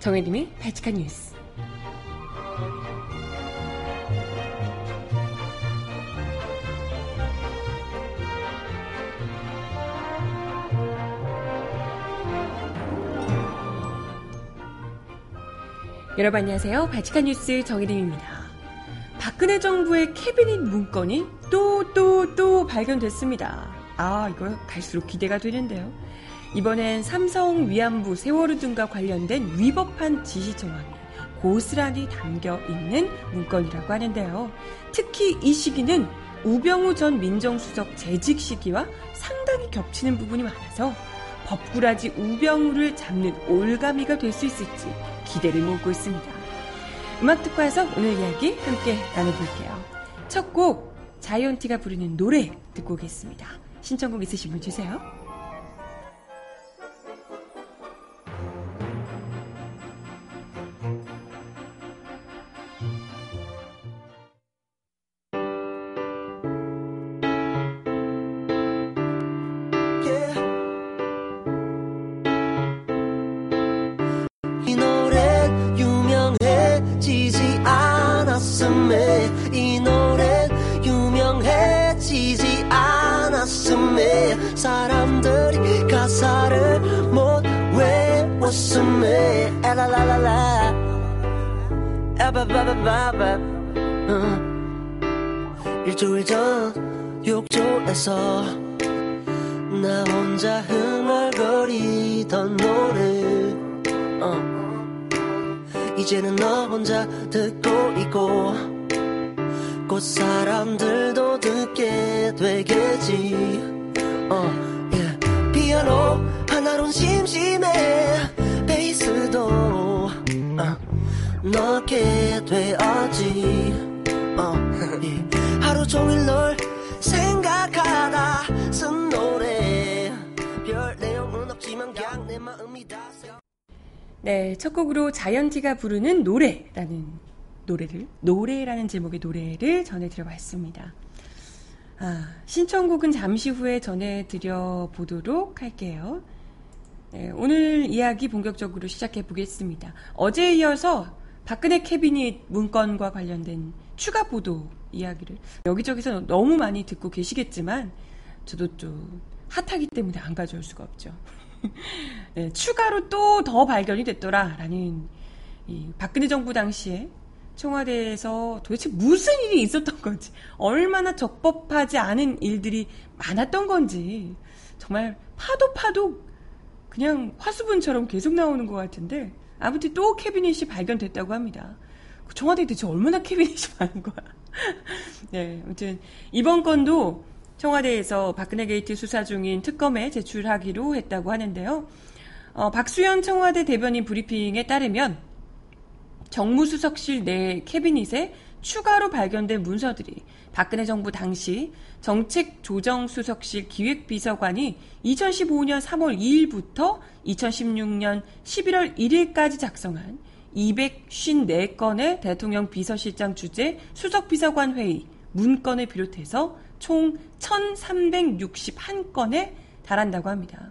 정혜림의 발칙한 뉴스. 여러분 안녕하세요. 발칙한 뉴스 정혜림입니다. 박근혜 정부의 캐비닛 문건이 또 또또 발견됐습니다. 아, 이거 갈수록 기대가 되는데요. 이번엔 삼성 위안부 세월호 등과 관련된 위법한 지시 정황이 고스란히 담겨 있는 문건이라고 하는데요. 특히 이 시기는 우병우 전 민정수석 재직 시기와 상당히 겹치는 부분이 많아서 법꾸라지 우병우를 잡는 올가미가 될 수 있을지 기대를 모으고 있습니다. 음악 특화에서 오늘 이야기 함께 나눠볼게요. 첫 곡 자이언티가 부르는 노래 듣고 오겠습니다. 신청곡 있으신 분 주세요. 응. 일주일 전 욕조에서 나 혼자 흥얼거리던 노래 어. 이제는 너 혼자 듣고 있고 곧 사람들도 듣게 되겠지 어, yeah. 피아노 하나론 심심해 넣게 되었지 어, yeah. 하루 종일 널 생각하다 쓴 노래 별 내용은 없지만 그냥 내 마음이 다 써. 네, 첫 곡으로 자이언티가 부르는 노래라는 노래를 노래라는 제목의 노래를 전해드려봤습니다. 아, 신청곡은 잠시 후에 전해드려 보도록 할게요. 네, 오늘 이야기 본격적으로 시작해 보겠습니다. 어제에 이어서 박근혜 캐비닛 문건과 관련된 추가 보도 이야기를 여기저기서 너무 많이 듣고 계시겠지만 저도 좀 핫하기 때문에 안 가져올 수가 없죠. 네, 추가로 또 더 발견이 됐더라라는 이 박근혜 정부 당시에 청와대에서 도대체 무슨 일이 있었던 건지 얼마나 적법하지 않은 일들이 많았던 건지 정말 파도 파도 그냥 화수분처럼 계속 나오는 것 같은데 아무튼 또 캐비닛이 발견됐다고 합니다. 청와대에 대체 얼마나 캐비닛이 많은 거야? 네, 아무튼 이번 건도 청와대에서 박근혜 게이트 수사 중인 특검에 제출하기로 했다고 하는데요. 어, 박수현 청와대 대변인 브리핑에 따르면 정무수석실 내 캐비닛에 추가로 발견된 문서들이 박근혜 정부 당시 정책조정수석실 기획비서관이 2015년 3월 2일부터 2016년 11월 1일까지 작성한 254건의 대통령 비서실장 주재 수석비서관 회의 문건을 비롯해서 총 1361건에 달한다고 합니다.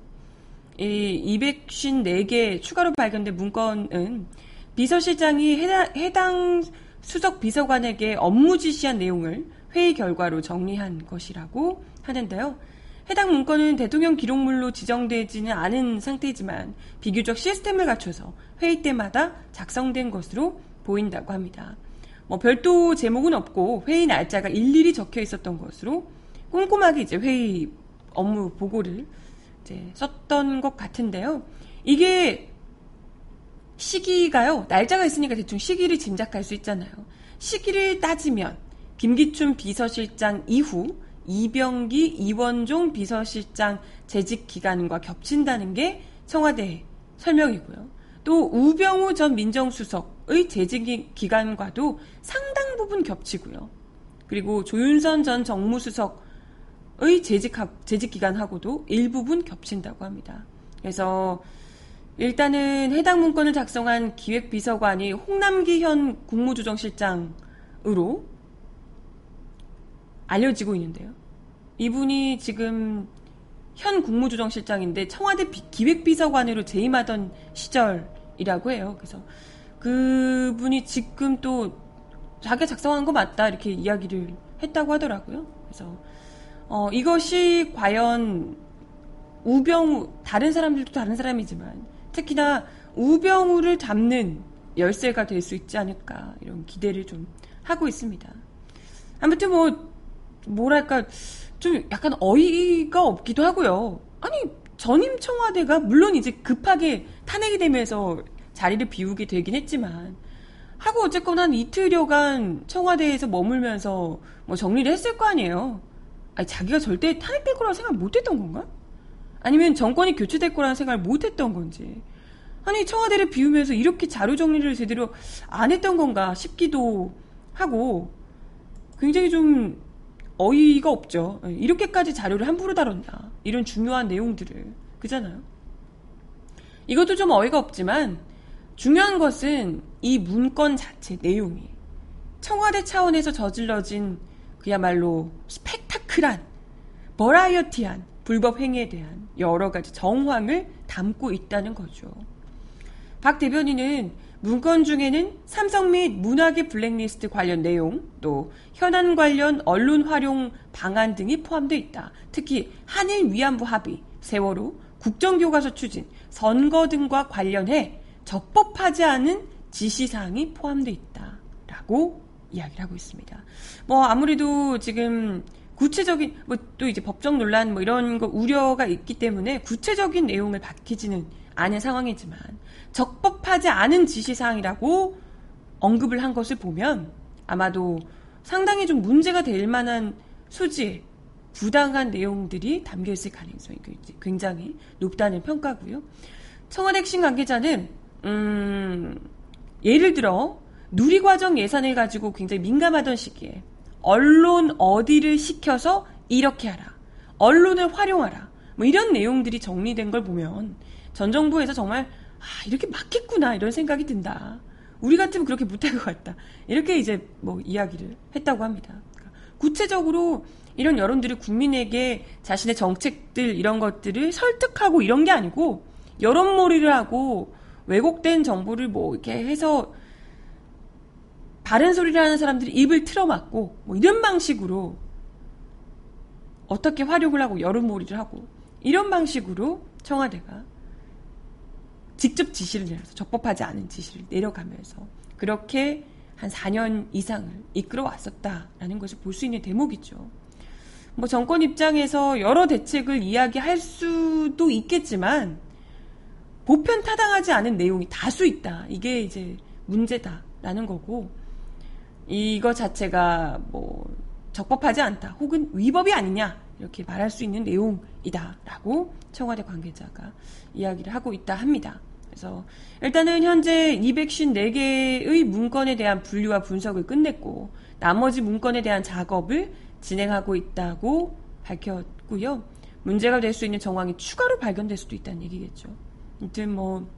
이 254개 추가로 발견된 문건은 비서실장이 해당, 해당 수석 비서관에게 업무 지시한 내용을 회의 결과로 정리한 것이라고 하는데요. 해당 문건은 대통령 기록물로 지정되지는 않은 상태지만 비교적 시스템을 갖춰서 회의 때마다 작성된 것으로 보인다고 합니다. 뭐 별도 제목은 없고 회의 날짜가 일일이 적혀 있었던 것으로 꼼꼼하게 이제 회의 업무 보고를 이제 썼던 것 같은데요. 이게 시기가요. 날짜가 있으니까 대충 시기를 짐작할 수 있잖아요. 시기를 따지면 김기춘 비서실장 이후 이병기 이원종 비서실장 재직 기간과 겹친다는 게 청와대 설명이고요. 또 우병우 전 민정수석의 재직 기간과도 상당 부분 겹치고요. 그리고 조윤선 전 정무수석의 재직, 재직 기간하고도 일부분 겹친다고 합니다. 그래서 일단은 해당 문건을 작성한 기획비서관이 홍남기 현 국무조정실장으로 알려지고 있는데요. 이분이 지금 현 국무조정실장인데 청와대 기획비서관으로 재임하던 시절인 이라고 해요. 그래서 그분이 지금 또 자기가 작성한 거 맞다 이렇게 이야기를 했다고 하더라고요. 그래서 어, 이것이 과연 우병우 다른 사람들도 다른 사람이지만 특히나 우병우를 잡는 열쇠가 될 수 있지 않을까 이런 기대를 좀 하고 있습니다. 아무튼 뭐 뭐랄까 좀 약간 어이가 없기도 하고요. 아니 전임 청와대가 물론 이제 급하게 탄핵이 되면서 자리를 비우게 되긴 했지만 하고 어쨌건 한 이틀여간 청와대에서 머물면서 뭐 정리를 했을 거 아니에요. 아니 자기가 절대 탄핵될 거라고 생각 못 했던 건가? 아니면 정권이 교체될 거라는 생각을 못 했던 건지. 아니 청와대를 비우면서 이렇게 자료 정리를 제대로 안 했던 건가 싶기도 하고 굉장히 좀 어이가 없죠. 이렇게까지 자료를 함부로 다뤘나. 이런 중요한 내용들을. 그잖아요. 이것도 좀 어이가 없지만 중요한 것은 이 문건 자체 내용이 청와대 차원에서 저질러진 그야말로 스펙타클한 버라이어티한 불법 행위에 대한 여러 가지 정황을 담고 있다는 거죠. 박 대변인은 문건 중에는 삼성 및 문학의 블랙리스트 관련 내용, 또 현안 관련 언론 활용 방안 등이 포함되어 있다. 특히 한일 위안부 합의, 세월호, 국정교과서 추진, 선거 등과 관련해 적법하지 않은 지시사항이 포함되어 있다 라고 이야기를 하고 있습니다. 뭐 아무래도 지금 구체적인 뭐 또 이제 법적 논란 뭐 이런 거 우려가 있기 때문에 구체적인 내용을 밝히지는 않은 상황이지만 적법하지 않은 지시사항이라고 언급을 한 것을 보면 아마도 상당히 좀 문제가 될 만한 소지의 부당한 내용들이 담겨 있을 가능성이 굉장히 높다는 평가고요. 청와대 핵심 관계자는 음, 예를 들어 누리과정 예산을 가지고 굉장히 민감하던 시기에 언론 어디를 시켜서 이렇게 하라. 언론을 활용하라. 뭐 이런 내용들이 정리된 걸 보면 전 정부에서 정말 아, 이렇게 맞겠구나 이런 생각이 든다. 우리 같으면 그렇게 못할 것 같다. 이렇게 이제 뭐 이야기를 했다고 합니다. 그러니까 구체적으로 이런 여론들이 국민에게 자신의 정책들 이런 것들을 설득하고 이런 게 아니고 여론몰이를 하고 왜곡된 정보를 뭐 이렇게 해서 바른 소리를 하는 사람들이 입을 틀어막고 뭐 이런 방식으로 어떻게 활용을 하고 여론몰이를 하고 이런 방식으로 청와대가 직접 지시를 내려서 적법하지 않은 지시를 내려가면서 그렇게 한 4년 이상을 이끌어 왔었다라는 것을 볼 수 있는 대목이죠. 뭐 정권 입장에서 여러 대책을 이야기할 수도 있겠지만 보편 타당하지 않은 내용이 다수 있다. 이게 이제 문제다라는 거고 이거 자체가 뭐 적법하지 않다. 혹은 위법이 아니냐. 이렇게 말할 수 있는 내용이다라고 청와대 관계자가 이야기를 하고 있다 합니다. 그래서 일단은 현재 254개의 문건에 대한 분류와 분석을 끝냈고 나머지 문건에 대한 작업을 진행하고 있다고 밝혔고요. 문제가 될 수 있는 정황이 추가로 발견될 수도 있다는 얘기겠죠. 아무튼 뭐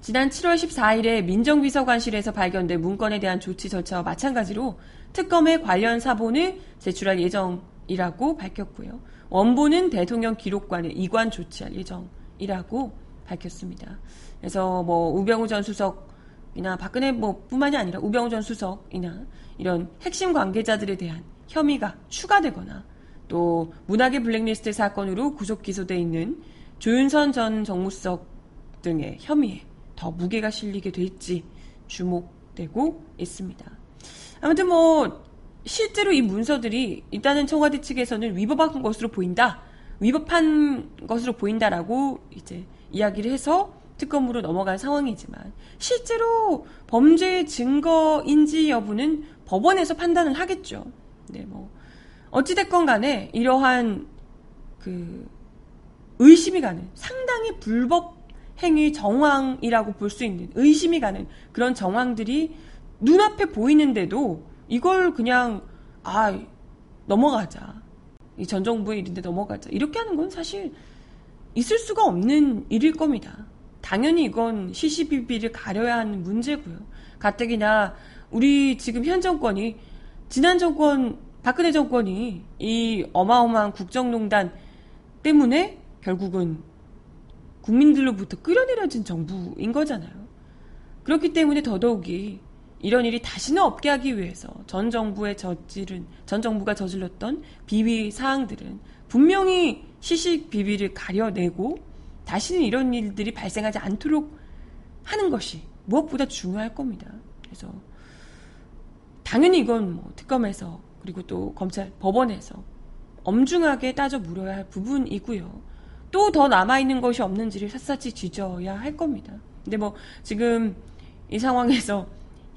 지난 7월 14일에 민정비서관실에서 발견된 문건에 대한 조치 절차와 마찬가지로 특검에 관련 사본을 제출할 예정이라고 밝혔고요. 원본은 대통령 기록관에 이관 조치할 예정이라고 밝혔습니다. 그래서 뭐 우병우 전 수석이나 박근혜 뭐 뿐만이 아니라 우병우 전 수석이나 이런 핵심 관계자들에 대한 혐의가 추가되거나 또 문학의 블랙리스트 사건으로 구속 기소돼 있는 조윤선 전 정무수석 등의 혐의에 더 무게가 실리게 될지 주목되고 있습니다. 아무튼 뭐 실제로 이 문서들이 일단은 청와대 측에서는 위법한 것으로 보인다. 위법한 것으로 보인다라고 이제 이야기를 해서 특검으로 넘어간 상황이지만 실제로 범죄 증거인지 여부는 법원에서 판단을 하겠죠. 네, 뭐 어찌됐건 간에 이러한 그 의심이 가는 상당히 불법 행위 정황이라고 볼 수 있는 의심이 가는 그런 정황들이 눈앞에 보이는데도 이걸 그냥 아 넘어가자 이 전 정부의 일인데 넘어가자 이렇게 하는 건 사실 있을 수가 없는 일일 겁니다. 당연히 이건 시시비비를 가려야 하는 문제고요. 가뜩이나 우리 지금 현 정권이 지난 정권 박근혜 정권이 이 어마어마한 국정농단 때문에 결국은 국민들로부터 끌어내려진 정부인 거잖아요. 그렇기 때문에 더더욱이 이런 일이 다시는 없게 하기 위해서 전 정부의 저지른 전 정부가 저질렀던 비위 사항들은 분명히 시식 비비를 가려내고 다시는 이런 일들이 발생하지 않도록 하는 것이 무엇보다 중요할 겁니다. 그래서 당연히 이건 뭐 특검에서 그리고 또 검찰 법원에서 엄중하게 따져 물어야 할 부분이고요. 또 더 남아있는 것이 없는지를 샅샅이 뒤져야 할 겁니다. 근데 뭐 지금 이 상황에서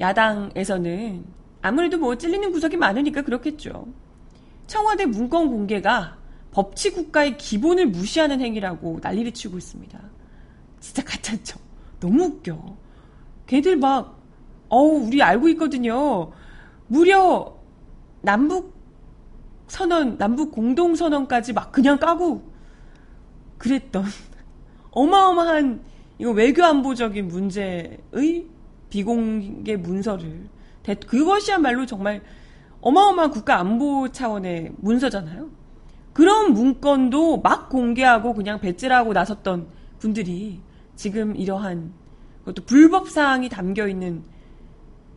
야당에서는 아무래도 뭐 찔리는 구석이 많으니까 그렇겠죠. 청와대 문건 공개가 법치 국가의 기본을 무시하는 행위라고 난리를 치고 있습니다. 진짜 가짜죠. 너무 웃겨. 걔들 막, 어우, 우리 알고 있거든요. 무려 남북 선언, 남북 공동 선언까지 막 그냥 까고 그랬던 어마어마한 이거 외교 안보적인 문제의 비공개 문서를 그것이야말로 정말 어마어마한 국가 안보 차원의 문서잖아요. 그런 문건도 막 공개하고 그냥 배째라고 나섰던 분들이 지금 이러한 그것도 불법 사항이 담겨 있는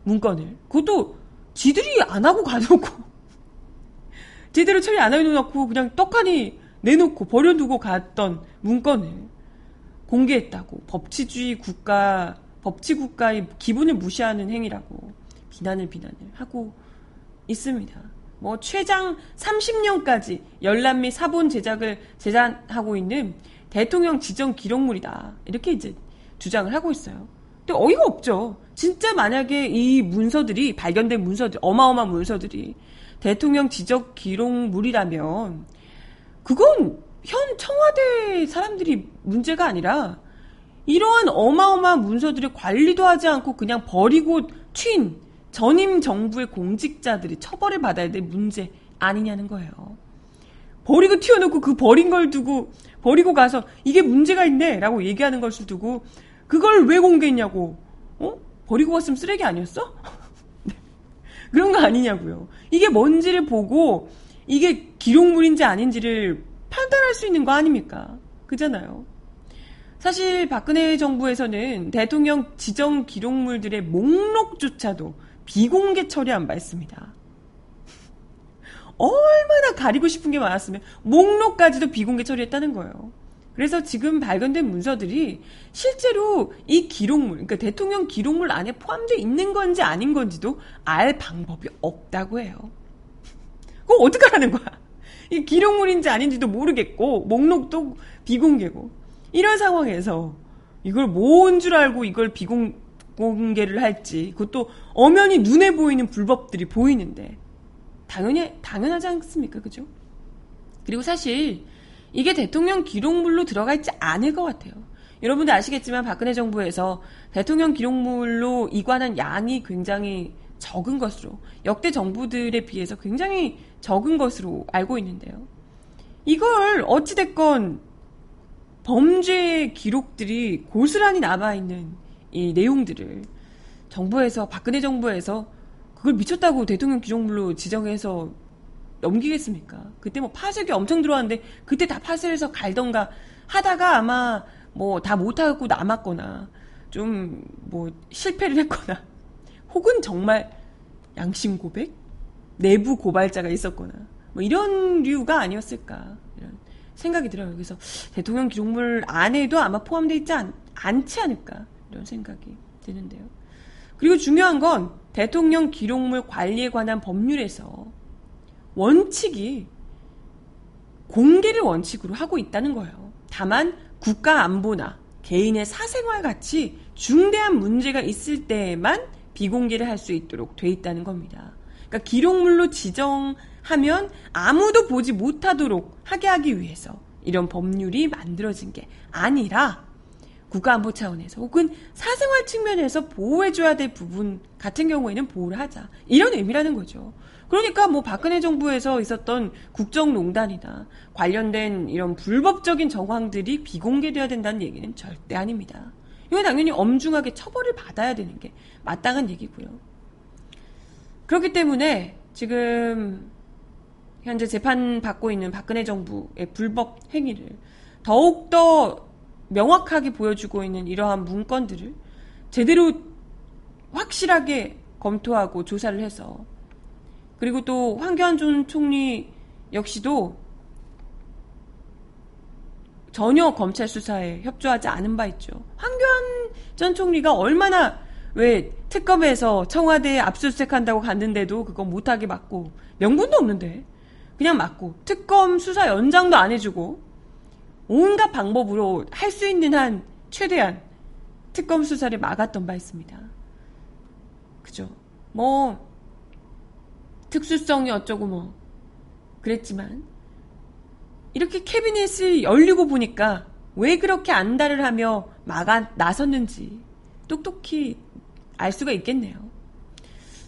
문건을 그것도 지들이 안 하고 가놓고 제대로 처리 안 해놓고 그냥 떡하니 내놓고 버려두고 갔던 문건을 공개했다고 법치주의 국가 법치 국가의 기분을 무시하는 행위라고 비난을 비난을 하고 있습니다. 뭐 최장 30년까지 열람 및 사본 제작을 제작하고 있는 대통령 지정 기록물이다. 이렇게 이제 주장을 하고 있어요. 근데 어이가 없죠. 진짜 만약에 이 문서들이 발견된 문서들 어마어마한 문서들이 대통령 지적 기록물이라면 그건 현 청와대 사람들이 문제가 아니라 이러한 어마어마한 문서들을 관리도 하지 않고 그냥 버리고 튄 전임 정부의 공직자들이 처벌을 받아야 될 문제 아니냐는 거예요. 버리고 튀어놓고 그 버린 걸 두고 버리고 가서 이게 문제가 있네라고 얘기하는 것을 두고 그걸 왜 공개했냐고 어? 버리고 갔으면 쓰레기 아니었어? 네. 그런 거 아니냐고요. 이게 뭔지를 보고 이게 기록물인지 아닌지를 판단할 수 있는 거 아닙니까? 그잖아요. 사실 박근혜 정부에서는 대통령 지정 기록물들의 목록조차도 비공개 처리한 바 있습니다. 얼마나 가리고 싶은 게 많았으면 목록까지도 비공개 처리했다는 거예요. 그래서 지금 발견된 문서들이 실제로 이 기록물, 그러니까 대통령 기록물 안에 포함되어 있는 건지 아닌 건지도 알 방법이 없다고 해요. 그거 어떡하라는 거야? 이 기록물인지 아닌지도 모르겠고, 목록도 비공개고. 이런 상황에서 이걸 뭔줄 알고 이걸 비공개를 할지 그것도 엄연히 눈에 보이는 불법들이 보이는데 당연히 당연하지 않습니까 그죠? 그리고 사실 이게 대통령 기록물로 들어가 있지 않을 것 같아요. 여러분들 아시겠지만 박근혜 정부에서 대통령 기록물로 이관한 양이 굉장히 적은 것으로 역대 정부들에 비해서 굉장히 적은 것으로 알고 있는데요. 이걸 어찌됐건 범죄의 기록들이 고스란히 남아있는 이 내용들을 정부에서, 박근혜 정부에서 그걸 미쳤다고 대통령 기록물로 지정해서 넘기겠습니까? 그때 뭐 파쇄기 엄청 들어왔는데 그때 다 파쇄해서 갈던가 하다가 아마 뭐 다 못하고 남았거나 좀 뭐 실패를 했거나 혹은 정말 양심 고백? 내부 고발자가 있었거나 뭐 이런 류가 아니었을까. 생각이 들어요. 그래서 대통령 기록물 안에도 아마 포함되어 있지 않, 않지 않을까 이런 생각이 드는데요. 그리고 중요한 건 대통령 기록물 관리에 관한 법률에서 원칙이 공개를 원칙으로 하고 있다는 거예요. 다만 국가 안보나 개인의 사생활 같이 중대한 문제가 있을 때에만 비공개를 할 수 있도록 돼 있다는 겁니다. 그러니까 기록물로 지정 하면 아무도 보지 못하도록 하게 하기 위해서 이런 법률이 만들어진 게 아니라 국가안보 차원에서 혹은 사생활 측면에서 보호해줘야 될 부분 같은 경우에는 보호를 하자. 이런 의미라는 거죠. 그러니까 뭐 박근혜 정부에서 있었던 국정농단이나 관련된 이런 불법적인 정황들이 비공개돼야 된다는 얘기는 절대 아닙니다. 이건 당연히 엄중하게 처벌을 받아야 되는 게 마땅한 얘기고요. 그렇기 때문에 지금 현재 재판받고 있는 박근혜 정부의 불법 행위를 더욱더 명확하게 보여주고 있는 이러한 문건들을 제대로 확실하게 검토하고 조사를 해서 그리고 또 황교안 총리 역시도 전혀 검찰 수사에 협조하지 않은 바 있죠. 황교안 전 총리가 얼마나 왜 특검에서 청와대에 압수수색한다고 갔는데도 그거 못하게 막고 명분도 없는데 그냥 막고 특검 수사 연장도 안 해주고 온갖 방법으로 할 수 있는 한 최대한 특검 수사를 막았던 바 있습니다. 그죠? 뭐 특수성이 어쩌고 뭐 그랬지만 이렇게 캐비넷을 열리고 보니까 왜 그렇게 안달을 하며 막아 나섰는지 똑똑히 알 수가 있겠네요.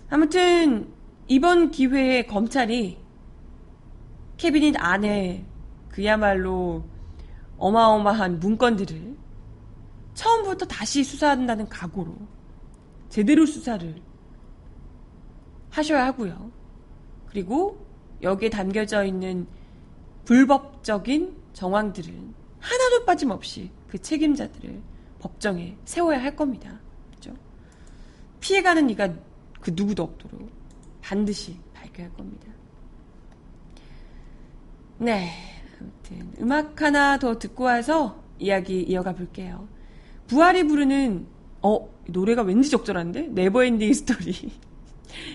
아무튼 이번 기회에 검찰이 캐비닛 안에 그야말로 어마어마한 문건들을 처음부터 다시 수사한다는 각오로 제대로 수사를 하셔야 하고요. 그리고 여기에 담겨져 있는 불법적인 정황들은 하나도 빠짐없이 그 책임자들을 법정에 세워야 할 겁니다. 그죠? 피해가는 이가 그 누구도 없도록 반드시 밝혀야 할 겁니다. 네. 아무튼 음악 하나 더 듣고 와서 이야기 이어가 볼게요. 부활이 부르는 어 노래가 왠지 적절한데 네버엔딩 스토리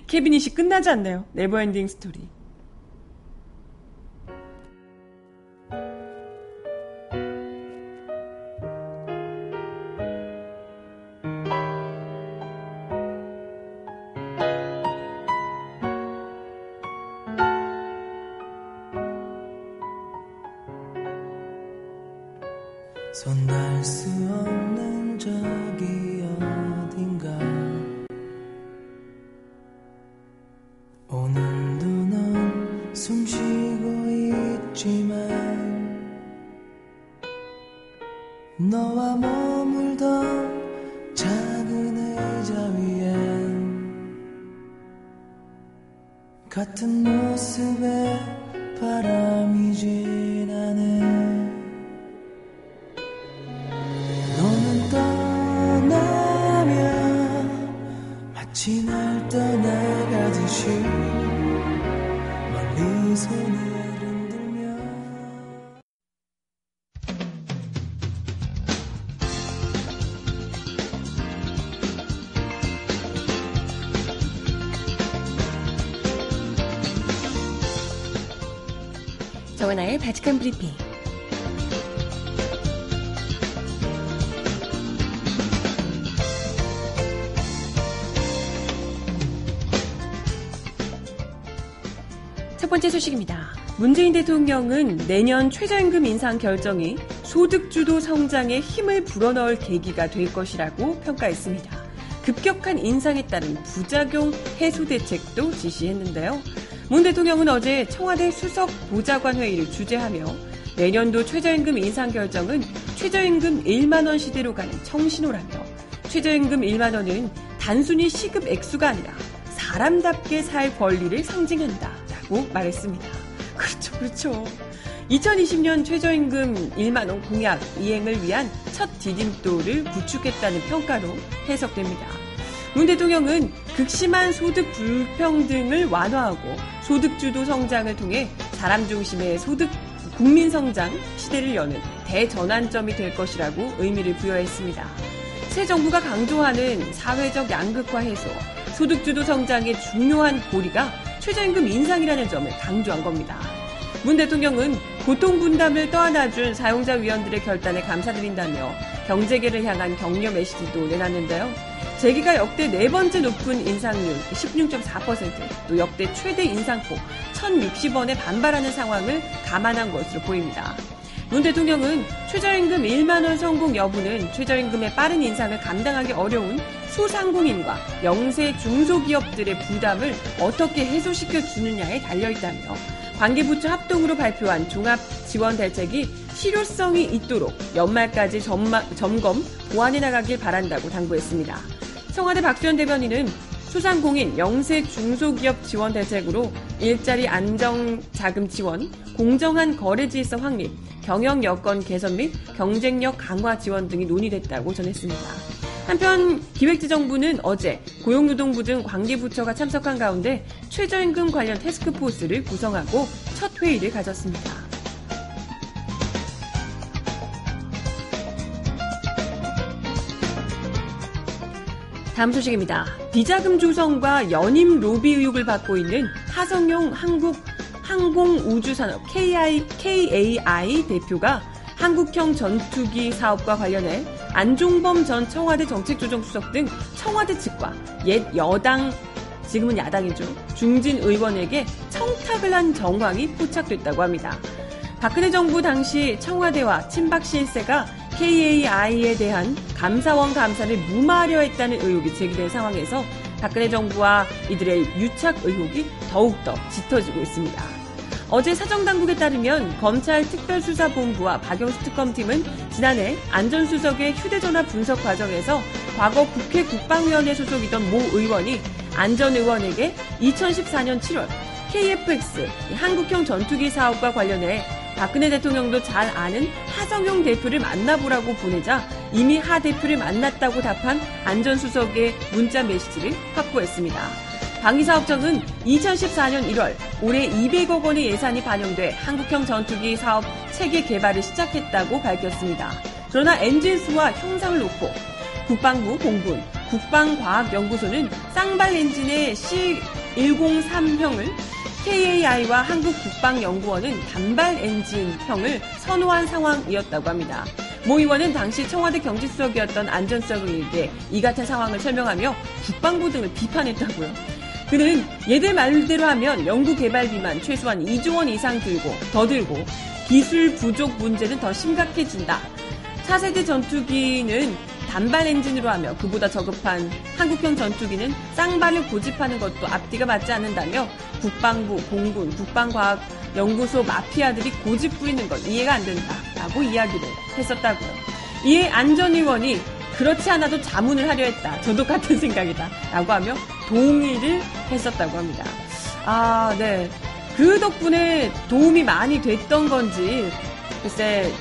캐비닛이 끝나지 않나요? 네버엔딩 스토리 정은아의 바칙한 브리핑 첫 번째 소식입니다. 문재인 대통령은 내년 최저임금 인상 결정이 소득주도 성장에 힘을 불어넣을 계기가 될 것이라고 평가했습니다. 급격한 인상에 따른 부작용 해소 대책도 지시했는데요. 문 대통령은 어제 청와대 수석 보좌관 회의를 주재하며 내년도 최저임금 인상 결정은 최저임금 1만 원 시대로 가는 청신호라며 최저임금 1만 원은 단순히 시급 액수가 아니라 사람답게 살 권리를 상징한다. 라고 말했습니다. 그렇죠, 그렇죠. 2020년 최저임금 1만 원 공약 이행을 위한 첫 디딤돌을 구축했다는 평가로 해석됩니다. 문 대통령은 극심한 소득 불평등을 완화하고 소득주도 성장을 통해 사람 중심의 소득 국민 성장 시대를 여는 대전환점이 될 것이라고 의미를 부여했습니다. 새 정부가 강조하는 사회적 양극화 해소, 소득주도 성장의 중요한 고리가 최저임금 인상이라는 점을 강조한 겁니다. 문 대통령은 고통 분담을 떠안아준 사용자 위원들의 결단에 감사드린다며 경제계를 향한 격려 메시지도 내놨는데요. 재기가 역대 네 번째 높은 인상률 16.4%, 또 역대 최대 인상폭 1,060원에 반발하는 상황을 감안한 것으로 보입니다. 문 대통령은 최저임금 1만원 성공 여부는 최저임금의 빠른 인상을 감당하기 어려운 소상공인과 영세 중소기업들의 부담을 어떻게 해소시켜 주느냐에 달려있다며 관계부처 합동으로 발표한 종합 지원 대책이 실효성이 있도록 연말까지 점검, 보완해 나가길 바란다고 당부했습니다. 청와대 박수현 대변인은 소상공인 영세 중소기업 지원 대책으로 일자리 안정 자금 지원, 공정한 거래 질서 확립, 경영 여건 개선 및 경쟁력 강화 지원 등이 논의됐다고 전했습니다. 한편 기획재정부는 어제 고용노동부 등 관계부처가 참석한 가운데 최저임금 관련 테스크포스를 구성하고 첫 회의를 가졌습니다. 다음 소식입니다. 비자금 조성과 연임 로비 의혹을 받고 있는 하성용 한국 항공우주산업 KI, KAI 대표가 한국형 전투기 사업과 관련해 안종범 전 청와대 정책조정수석 등 청와대 측과 옛 여당 지금은 야당이죠. 중진 의원에게 청탁을 한 정황이 포착됐다고 합니다. 박근혜 정부 당시 청와대와 친박 실세가 KAI에 대한 감사원 감사를 무마하려 했다는 의혹이 제기된 상황에서 박근혜 정부와 이들의 유착 의혹이 더욱더 짙어지고 있습니다. 어제 사정당국에 따르면 검찰 특별수사본부와 박영수 특검팀은 지난해 안전수석의 휴대전화 분석 과정에서 과거 국회 국방위원회 소속이던 모 의원이 안전 의원에게 2014년 7월 KFX 한국형 전투기 사업과 관련해 박근혜 대통령도 잘 아는 하성용 대표를 만나보라고 보내자 이미 하 대표를 만났다고 답한 안 전 수석의 문자 메시지를 확보했습니다. 방위사업청은 2014년 1월 올해 200억 원의 예산이 반영돼 한국형 전투기 사업 체계 개발을 시작했다고 밝혔습니다. 그러나 엔진 수와 형상을 놓고 국방부 공군 국방과학연구소는 쌍발 엔진의 C103형을 KAI와 한국국방연구원은 단발 엔진 형을 선호한 상황이었다고 합니다. 모 의원은 당시 청와대 경제수석이었던 안전수석에게 이 같은 상황을 설명하며 국방부 등을 비판했다고요. 그는 얘들 말대로 하면 연구개발비만 최소한 2조 원 이상 들고 더 들고 기술 부족 문제는 더 심각해진다. 차세대 전투기는 단발 엔진으로 하며 그보다 저급한 한국형 전투기는 쌍발을 고집하는 것도 앞뒤가 맞지 않는다며 국방부, 공군, 국방과학연구소 마피아들이 고집 부리는 건 이해가 안 된다라고 이야기를 했었다고요. 이에 안전의원이 그렇지 않아도 자문을 하려 했다. 저도 같은 생각이다. 라고 하며 동의를 했었다고 합니다. 아, 네. 그 덕분에 도움이 많이 됐던 건지, 글쎄,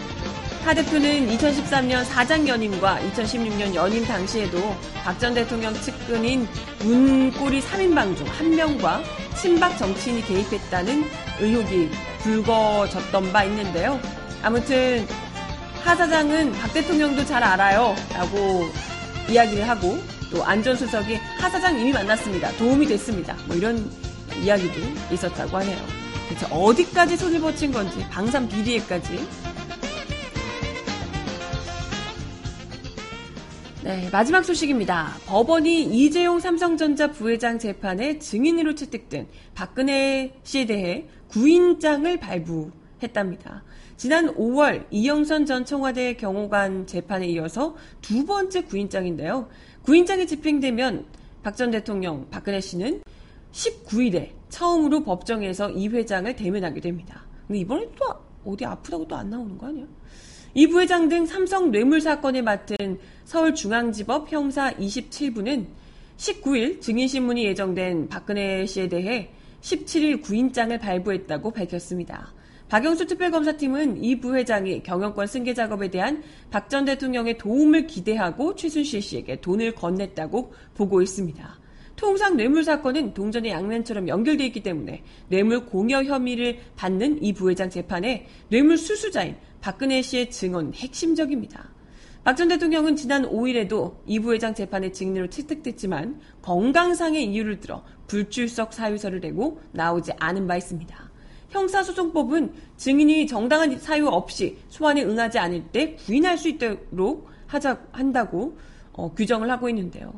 하 대표는 2013년 사장 연임과 2016년 연임 당시에도 박 전 대통령 측근인 문꼬리 3인방 중 한 명과 친박 정치인이 개입했다는 의혹이 불거졌던 바 있는데요. 아무튼 하 사장은 박 대통령도 잘 알아요. 라고 이야기를 하고 또 안전수석이 하 사장 이미 만났습니다. 도움이 됐습니다. 뭐 이런 이야기도 있었다고 하네요. 대체 어디까지 손을 뻗친 건지 방산 비리에까지 네, 마지막 소식입니다. 법원이 이재용 삼성전자 부회장 재판에 증인으로 채택된 박근혜 씨에 대해 구인장을 발부했답니다. 지난 5월 이영선 전 청와대 경호관 재판에 이어서 두 번째 구인장인데요. 구인장이 집행되면 박 전 대통령 박근혜 씨는 19일에 처음으로 법정에서 이 회장을 대면하게 됩니다. 근데 이번에 또 어디 아프다고 또 안 나오는 거 아니야? 이 부회장 등 삼성 뇌물 사건을 맡은 서울중앙지법 형사 27부는 19일 증인신문이 예정된 박근혜 씨에 대해 17일 구인장을 발부했다고 밝혔습니다. 박영수 특별검사팀은 이 부회장이 경영권 승계 작업에 대한 박 전 대통령의 도움을 기대하고 최순실 씨에게 돈을 건넸다고 보고 있습니다. 통상 뇌물 사건은 동전의 양면처럼 연결되어 있기 때문에 뇌물 공여 혐의를 받는 이 부회장 재판에 뇌물 수수자인 박근혜 씨의 증언 핵심적입니다. 박 전 대통령은 지난 5일에도 이 부회장 재판에 증인으로 채택됐지만 건강상의 이유를 들어 불출석 사유서를 내고 나오지 않은 바 있습니다. 형사소송법은 증인이 정당한 사유 없이 소환에 응하지 않을 때 구인할 수 있도록 하자 한다고 어, 규정을 하고 있는데요.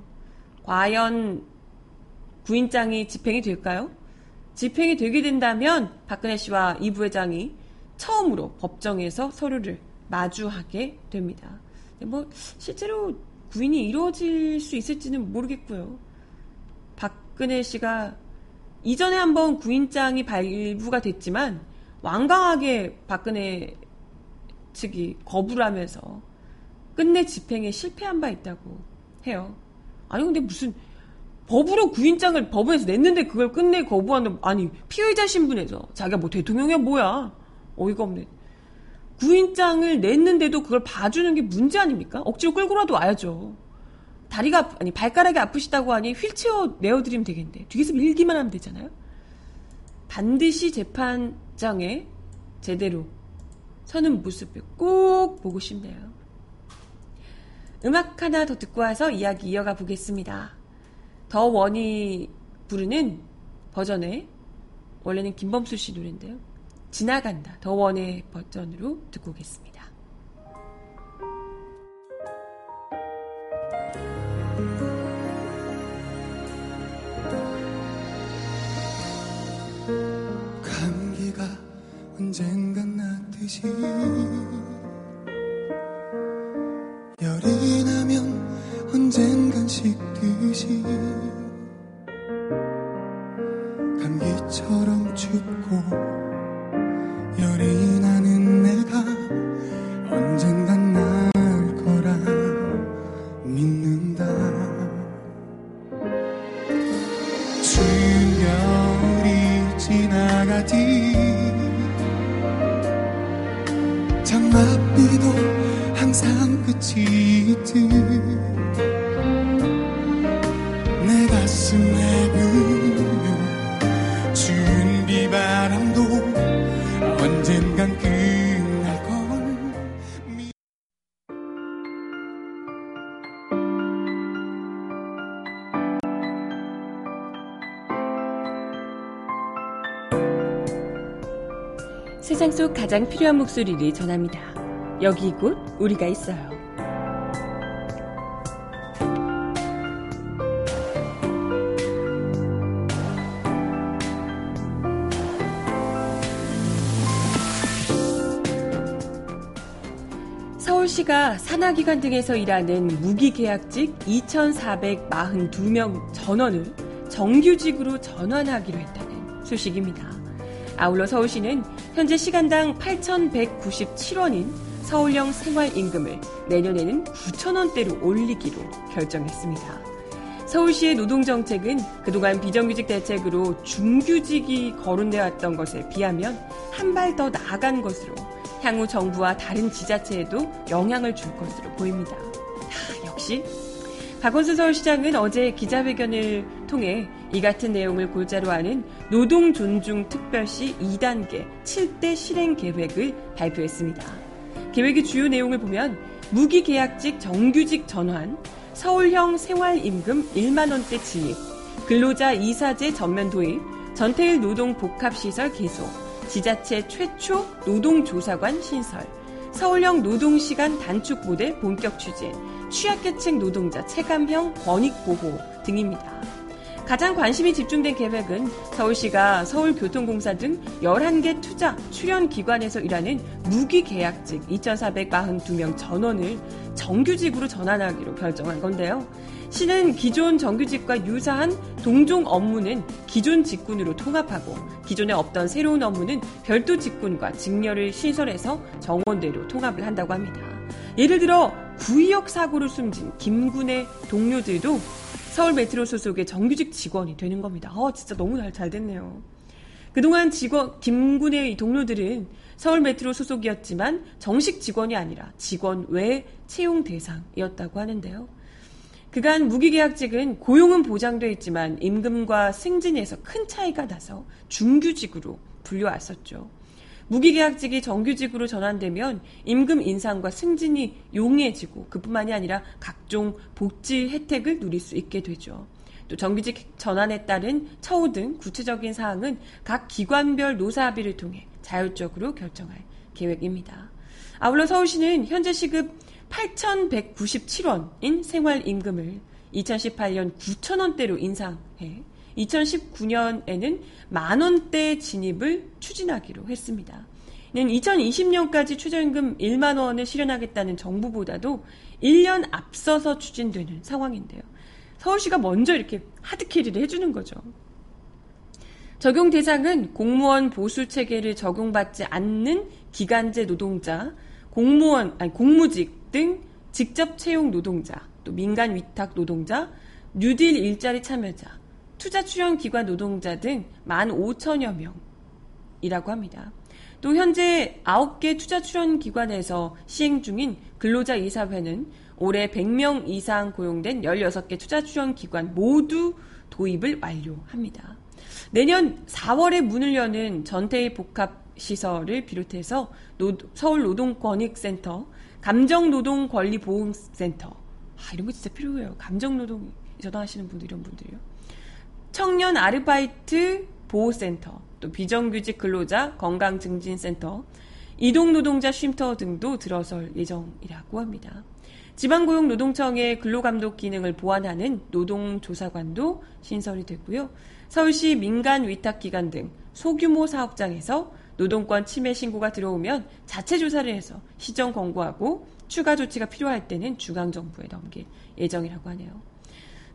과연 구인장이 집행이 될까요? 집행이 되게 된다면 박근혜 씨와 이 부회장이 처음으로 법정에서 서류를 마주하게 됩니다. 뭐 실제로 구인이 이루어질 수 있을지는 모르겠고요. 박근혜 씨가 이전에 한번 구인장이 발부가 됐지만 완강하게 박근혜 측이 거부를 하면서 끝내 집행에 실패한 바 있다고 해요. 아니 근데 무슨 법으로 구인장을 법원에서 냈는데 그걸 끝내 거부하는 아니 피의자 신분에서 자기가 뭐 대통령이야 뭐야 어이가 없네 구인장을 냈는데도 그걸 봐주는 게 문제 아닙니까? 억지로 끌고라도 와야죠. 다리가 아니 발가락이 아프시다고 하니 휠체어 내어드리면 되겠는데 뒤에서 밀기만 하면 되잖아요. 반드시 재판장에 제대로 서는 모습을 꼭 보고 싶네요. 음악 하나 더 듣고 와서 이야기 이어가 보겠습니다. 더 원이 부르는 버전의 원래는 김범수 씨 노래인데요. 지나간다. 더 원의 버전으로 듣고 오겠습니다. 언젠간 열이 세상 속 가장 필요한 목소리를 전합니다. 여기 곧 우리가 있어요. 서울시가 산하기관 등에서 일하는 무기계약직 2,442명 전원을 정규직으로 전환하기로 했다는 소식입니다. 아울러 서울시는 현재 시간당 8,197원인 서울형 생활임금을 내년에는 9,000원대로 올리기로 결정했습니다. 서울시의 노동정책은 그동안 비정규직 대책으로 중규직이 거론되어 왔던 것에 비하면 한 발 더 나아간 것으로 향후 정부와 다른 지자체에도 영향을 줄 것으로 보입니다. 아, 역시 박원순 서울시장은 어제 기자회견을 통해 이 같은 내용을 골자로 하는 노동 존중 특별시 2단계 7대 실행 계획을 발표했습니다. 계획의 주요 내용을 보면 무기계약직 정규직 전환, 서울형 생활임금 1만원대 진입, 근로자 이사제 전면 도입, 전태일 노동 복합시설 개소, 지자체 최초 노동조사관 신설, 서울형 노동시간 단축 모델 본격 추진, 취약계층 노동자 체감형 권익보호 등입니다. 가장 관심이 집중된 계획은 서울시가 서울교통공사 등 11개 투자, 출연 기관에서 일하는 무기계약직 2,442명 전원을 정규직으로 전환하기로 결정한 건데요. 시는 기존 정규직과 유사한 동종 업무는 기존 직군으로 통합하고 기존에 없던 새로운 업무는 별도 직군과 직렬을 신설해서 정원대로 통합을 한다고 합니다. 예를 들어 구의역 사고로 숨진 김군의 동료들도 서울 메트로 소속의 정규직 직원이 되는 겁니다. 어, 진짜 너무 잘, 잘 됐네요. 그동안 직원, 김군의 동료들은 서울 메트로 소속이었지만 정식 직원이 아니라 직원 외 채용 대상이었다고 하는데요. 그간 무기계약직은 고용은 보장돼 있지만 임금과 승진에서 큰 차이가 나서 중규직으로 불려왔었죠. 무기계약직이 정규직으로 전환되면 임금 인상과 승진이 용이해지고 그뿐만이 아니라 각종 복지 혜택을 누릴 수 있게 되죠. 또 정규직 전환에 따른 처우 등 구체적인 사항은 각 기관별 노사합의를 통해 자율적으로 결정할 계획입니다. 아울러 서울시는 현재 시급 8,197원인 생활임금을 2018년 9,000원대로 인상해 2019년에는 만 원대 진입을 추진하기로 했습니다. 이는 2020년까지 최저임금 1만 원을 실현하겠다는 정부보다도 1년 앞서서 추진되는 상황인데요. 서울시가 먼저 이렇게 하드캐리를 해주는 거죠. 적용 대상은 공무원 보수 체계를 적용받지 않는 기간제 노동자, 공무원, 아니, 공무직 등 직접 채용 노동자, 또 민간 위탁 노동자, 뉴딜 일자리 참여자, 투자 출연 기관 노동자 등 15,000여 명이라고 합니다. 또 현재 9개 투자 출연 기관에서 시행 중인 근로자 이사회는 올해 100명 이상 고용된 16개 투자 출연 기관 모두 도입을 완료합니다. 내년 4월에 문을 여는 전태일 복합 시설을 비롯해서 노, 서울 노동권익센터, 감정노동권리보호센터, 아, 이런 거 진짜 필요해요. 감정노동, 전화하시는 분들, 이런 분들이요. 청년 아르바이트 보호센터, 또 비정규직 근로자 건강증진센터, 이동노동자 쉼터 등도 들어설 예정이라고 합니다. 지방고용노동청의 근로감독 기능을 보완하는 노동조사관도 신설이 되고요. 서울시 민간 위탁기관 등 소규모 사업장에서 노동권 침해 신고가 들어오면 자체 조사를 해서 시정 권고하고 추가 조치가 필요할 때는 중앙정부에 넘길 예정이라고 하네요.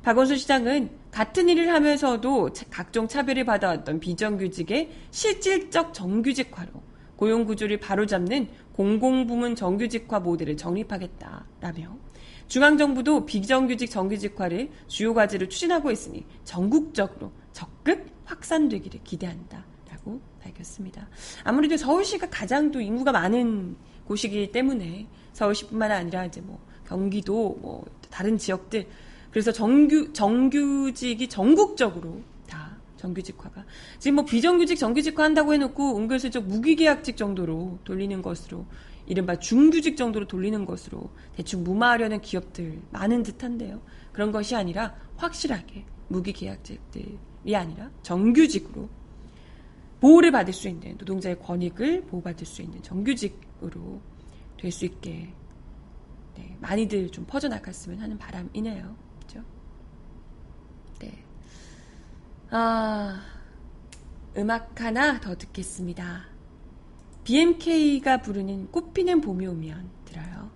박원순 시장은 같은 일을 하면서도 각종 차별을 받아왔던 비정규직의 실질적 정규직화로 고용구조를 바로잡는 공공부문 정규직화 모델을 정립하겠다라며 중앙정부도 비정규직 정규직화를 주요 과제로 추진하고 있으니 전국적으로 적극 확산되기를 기대한다라고 밝혔습니다. 아무래도 서울시가 가장 또 인구가 많은 곳이기 때문에 서울시뿐만 아니라 이제 뭐 경기도 뭐 다른 지역들 그래서 정규 정규직이 전국적으로 다 정규직화가 지금 뭐 비정규직 정규직화 한다고 해놓고 은근슬쩍 무기계약직 정도로 돌리는 것으로 이른바 중규직 정도로 돌리는 것으로 대충 무마하려는 기업들 많은 듯한데요. 그런 것이 아니라 확실하게 무기계약직들이 아니라 정규직으로 보호를 받을 수 있는 노동자의 권익을 보호받을 수 있는 정규직으로 될 수 있게 네, 많이들 좀 퍼져나갔으면 하는 바람이네요. 그죠? 네. 아, 음악 하나 더 듣겠습니다. BMK가 부르는 꽃피는 봄이 오면 들어요.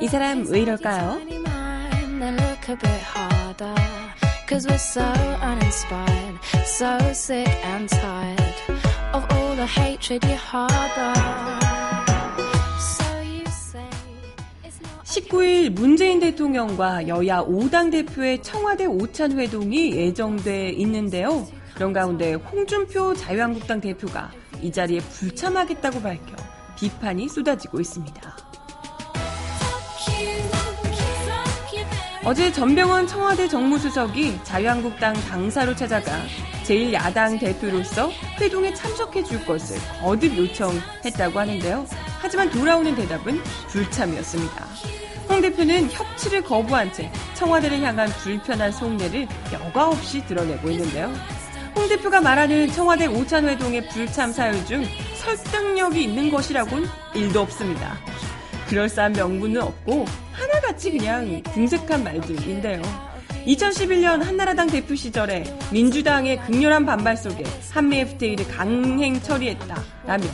이 사람 왜 이럴까요? Look a bit harder, cause we're so uninspired, so sick and tired of all the hatred you harbor. So you say it's not 19일 문재인 대통령과 여야 5당 대표의 청와대 오찬 회동이 예정돼 있는데요. 그런 가운데 홍준표 자유한국당 대표가 이 자리에 불참하겠다고 밝혀 비판이 쏟아지고 있습니다. 어제 전병헌 청와대 정무수석이 자유한국당 당사로 찾아가 제1야당 대표로서 회동에 참석해 줄 것을 거듭 요청했다고 하는데요. 하지만 돌아오는 대답은 불참이었습니다. 홍 대표는 협치를 거부한 채 청와대를 향한 불편한 속내를 여과 없이 드러내고 있는데요. 홍 대표가 말하는 청와대 오찬 회동의 불참 사유 중 설득력이 있는 것이라고는 일도 없습니다. 그럴싸한 명분은 없고 하나같이 그냥 궁색한 말들인데요. 2011년 한나라당 대표 시절에 민주당의 극렬한 반발 속에 한미 FTA를 강행 처리했다라며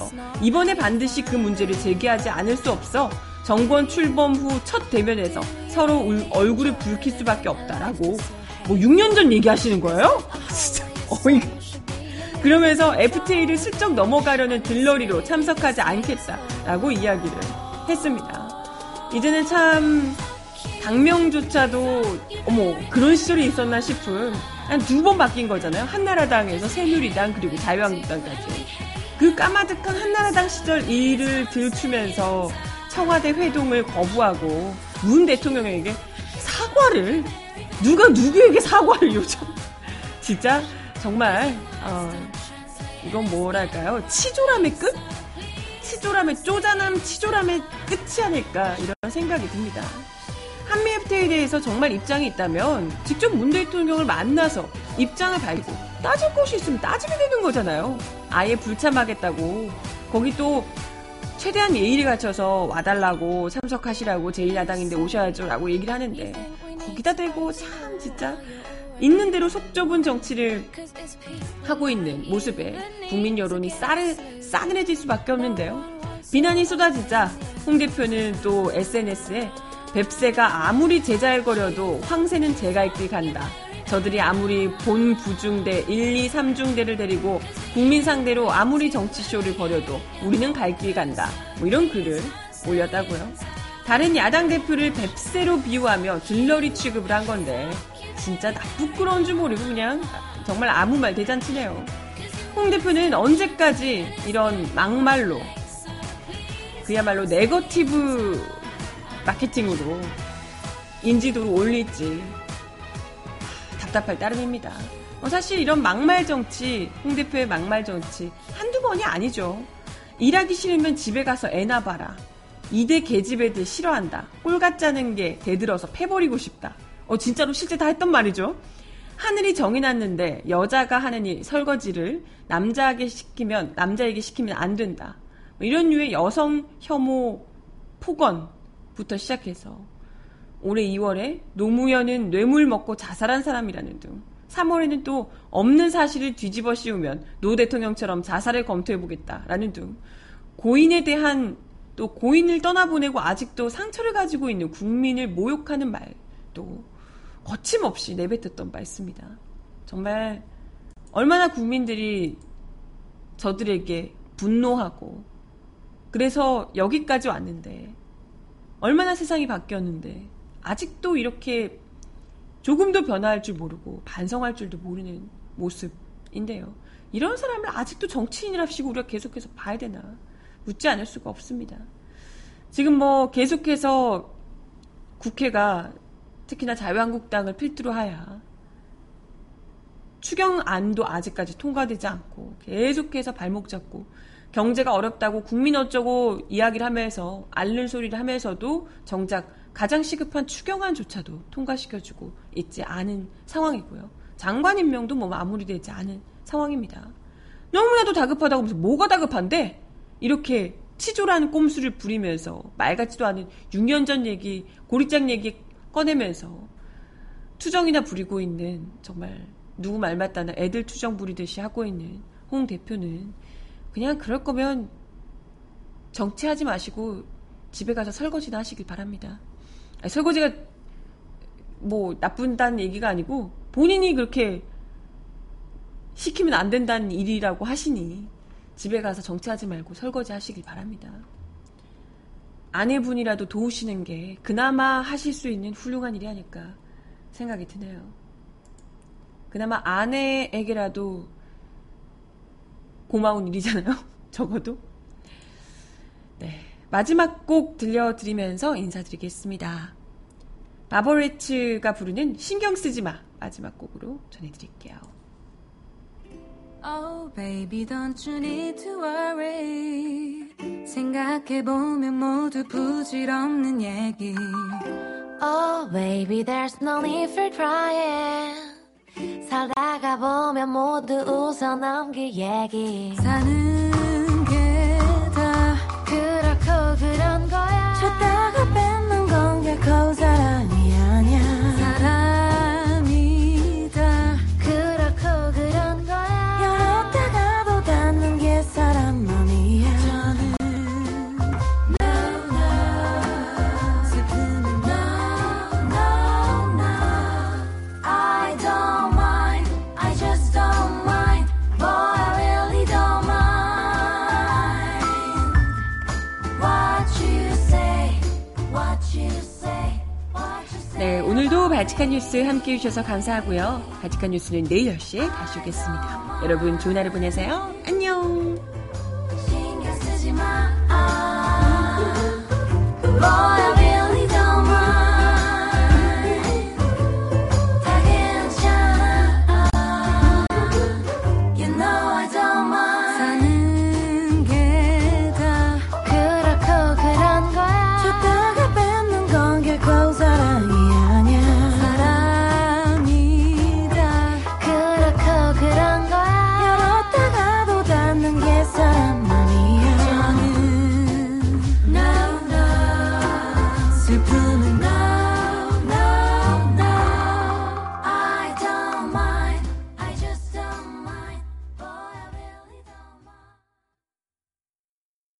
이번에 반드시 그 문제를 제기하지 않을 수 없어 정권 출범 후 첫 대면에서 서로 울- 얼굴을 붉힐 수밖에 없다라고 뭐 6년 전 얘기하시는 거예요? 진짜 어이가 그러면서 FTA를 슬쩍 넘어가려는 들러리로 참석하지 않겠다라고 이야기를 했습니다. 이제는 참 당명조차도 어머 그런 시절이 있었나 싶은 한 두 번 바뀐 거잖아요. 한나라당에서 새누리당 그리고 자유한국당까지. 그 까마득한 한나라당 시절 일을 들추면서 청와대 회동을 거부하고 문 대통령에게 사과를 누가 누구에게 사과를 요청 진짜 정말 어, 이건 뭐랄까요 치졸함의 끝? 치졸함의 쪼잔함 치졸함의 끝이 아닐까 이런 생각이 듭니다. 한미 FTA에 대해서 정말 입장이 있다면 직접 문 대통령을 만나서 입장을 밝히고 따질 것이 있으면 따지면 되는 거잖아요. 아예 불참하겠다고 거기 또 최대한 예의를 갖춰서 와달라고 참석하시라고 제1야당인데 오셔야죠라고 얘기를 하는데 거기다 대고 참 진짜 있는 대로 속 좁은 정치를 하고 있는 모습에 국민 여론이 싸르, 싸늘해질 수밖에 없는데요. 비난이 쏟아지자 홍 대표는 또 SNS에 뱁새가 아무리 제자일거려도 황새는 제가 있길 간다. 저들이 아무리 본 부중대 1, 2, 3중대를 데리고 국민 상대로 아무리 정치쇼를 벌여도 우리는 갈 길 간다. 뭐 이런 글을 올렸다고요. 다른 야당 대표를 뱁새로 비유하며 들러리 취급을 한 건데 진짜 나 부끄러운 줄 모르고 그냥 정말 아무 말 대잔치네요. 홍 대표는 언제까지 이런 막말로 그야말로 네거티브 마케팅으로 인지도를 올릴지 답답할 따름입니다. 어, 사실 이런 막말 정치, 홍 대표의 막말 정치 한두 번이 아니죠. 일하기 싫으면 집에 가서 애나 봐라. 이대 계집애들 싫어한다. 꼴같 짜는 게 대들어서 패버리고 싶다. 어, 진짜로 실제 다 했던 말이죠. 하늘이 정이 났는데 여자가 하는 일 설거지를 남자에게 시키면 남자에게 시키면 안 된다. 뭐 이런 류의 여성 혐오 폭언부터 시작해서 올해 2월에 노무현은 뇌물 먹고 자살한 사람이라는 등 3월에는 또 없는 사실을 뒤집어 씌우면 노 대통령처럼 자살을 검토해보겠다라는 등 고인에 대한 또 고인을 떠나보내고 아직도 상처를 가지고 있는 국민을 모욕하는 말도 거침없이 내뱉었던 바 있습니다. 정말 얼마나 국민들이 저들에게 분노하고 그래서 여기까지 왔는데 얼마나 세상이 바뀌었는데 아직도 이렇게 조금도 변화할 줄 모르고 반성할 줄도 모르는 모습인데요. 이런 사람을 아직도 정치인이랍시고 우리가 계속해서 봐야 되나 묻지 않을 수가 없습니다. 지금 뭐 계속해서 국회가 특히나 자유한국당을 필두로 하야 추경안도 아직까지 통과되지 않고 계속해서 발목 잡고 경제가 어렵다고 국민 어쩌고 이야기를 하면서 앓는 소리를 하면서도 정작 가장 시급한 추경안조차도 통과시켜주고 있지 않은 상황이고요. 장관 임명도 뭐 마무리되지 않은 상황입니다. 너무나도 다급하다고 하면서 뭐가 다급한데 이렇게 치졸한 꼼수를 부리면서 말 같지도 않은 6년 전 얘기, 고리장 얘기 꺼내면서 투정이나 부리고 있는 정말 누구 말 맞다나 애들 투정 부리듯이 하고 있는 홍 대표는 그냥 그럴 거면 정치하지 마시고 집에 가서 설거지나 하시길 바랍니다. 아니, 설거지가 뭐 나쁜다는 얘기가 아니고 본인이 그렇게 시키면 안 된다는 일이라고 하시니 집에 가서 정치하지 말고 설거지 하시길 바랍니다. 아내분이라도 도우시는 게 그나마 하실 수 있는 훌륭한 일이 아닐까 생각이 드네요. 그나마 아내에게라도 고마운 일이잖아요. 적어도. 네. 마지막 곡 들려드리면서 인사드리겠습니다. 바버레츠가 부르는 신경 쓰지 마 마지막 곡으로 전해드릴게요. Oh baby don't you need to worry 생각해보면 모두 부질없는 얘기 Oh baby there's no need for crying 살다가 보면 모두 웃어 넘길 얘기 사는 게 다 그렇고 그런 거야 줬다가 뺏는 건 결코 사 바티칸 뉴스 함께 해주셔서 감사하고요. 바티칸 뉴스는 내일 10시에 다시 오겠습니다. 여러분 좋은 하루 보내세요. 안녕.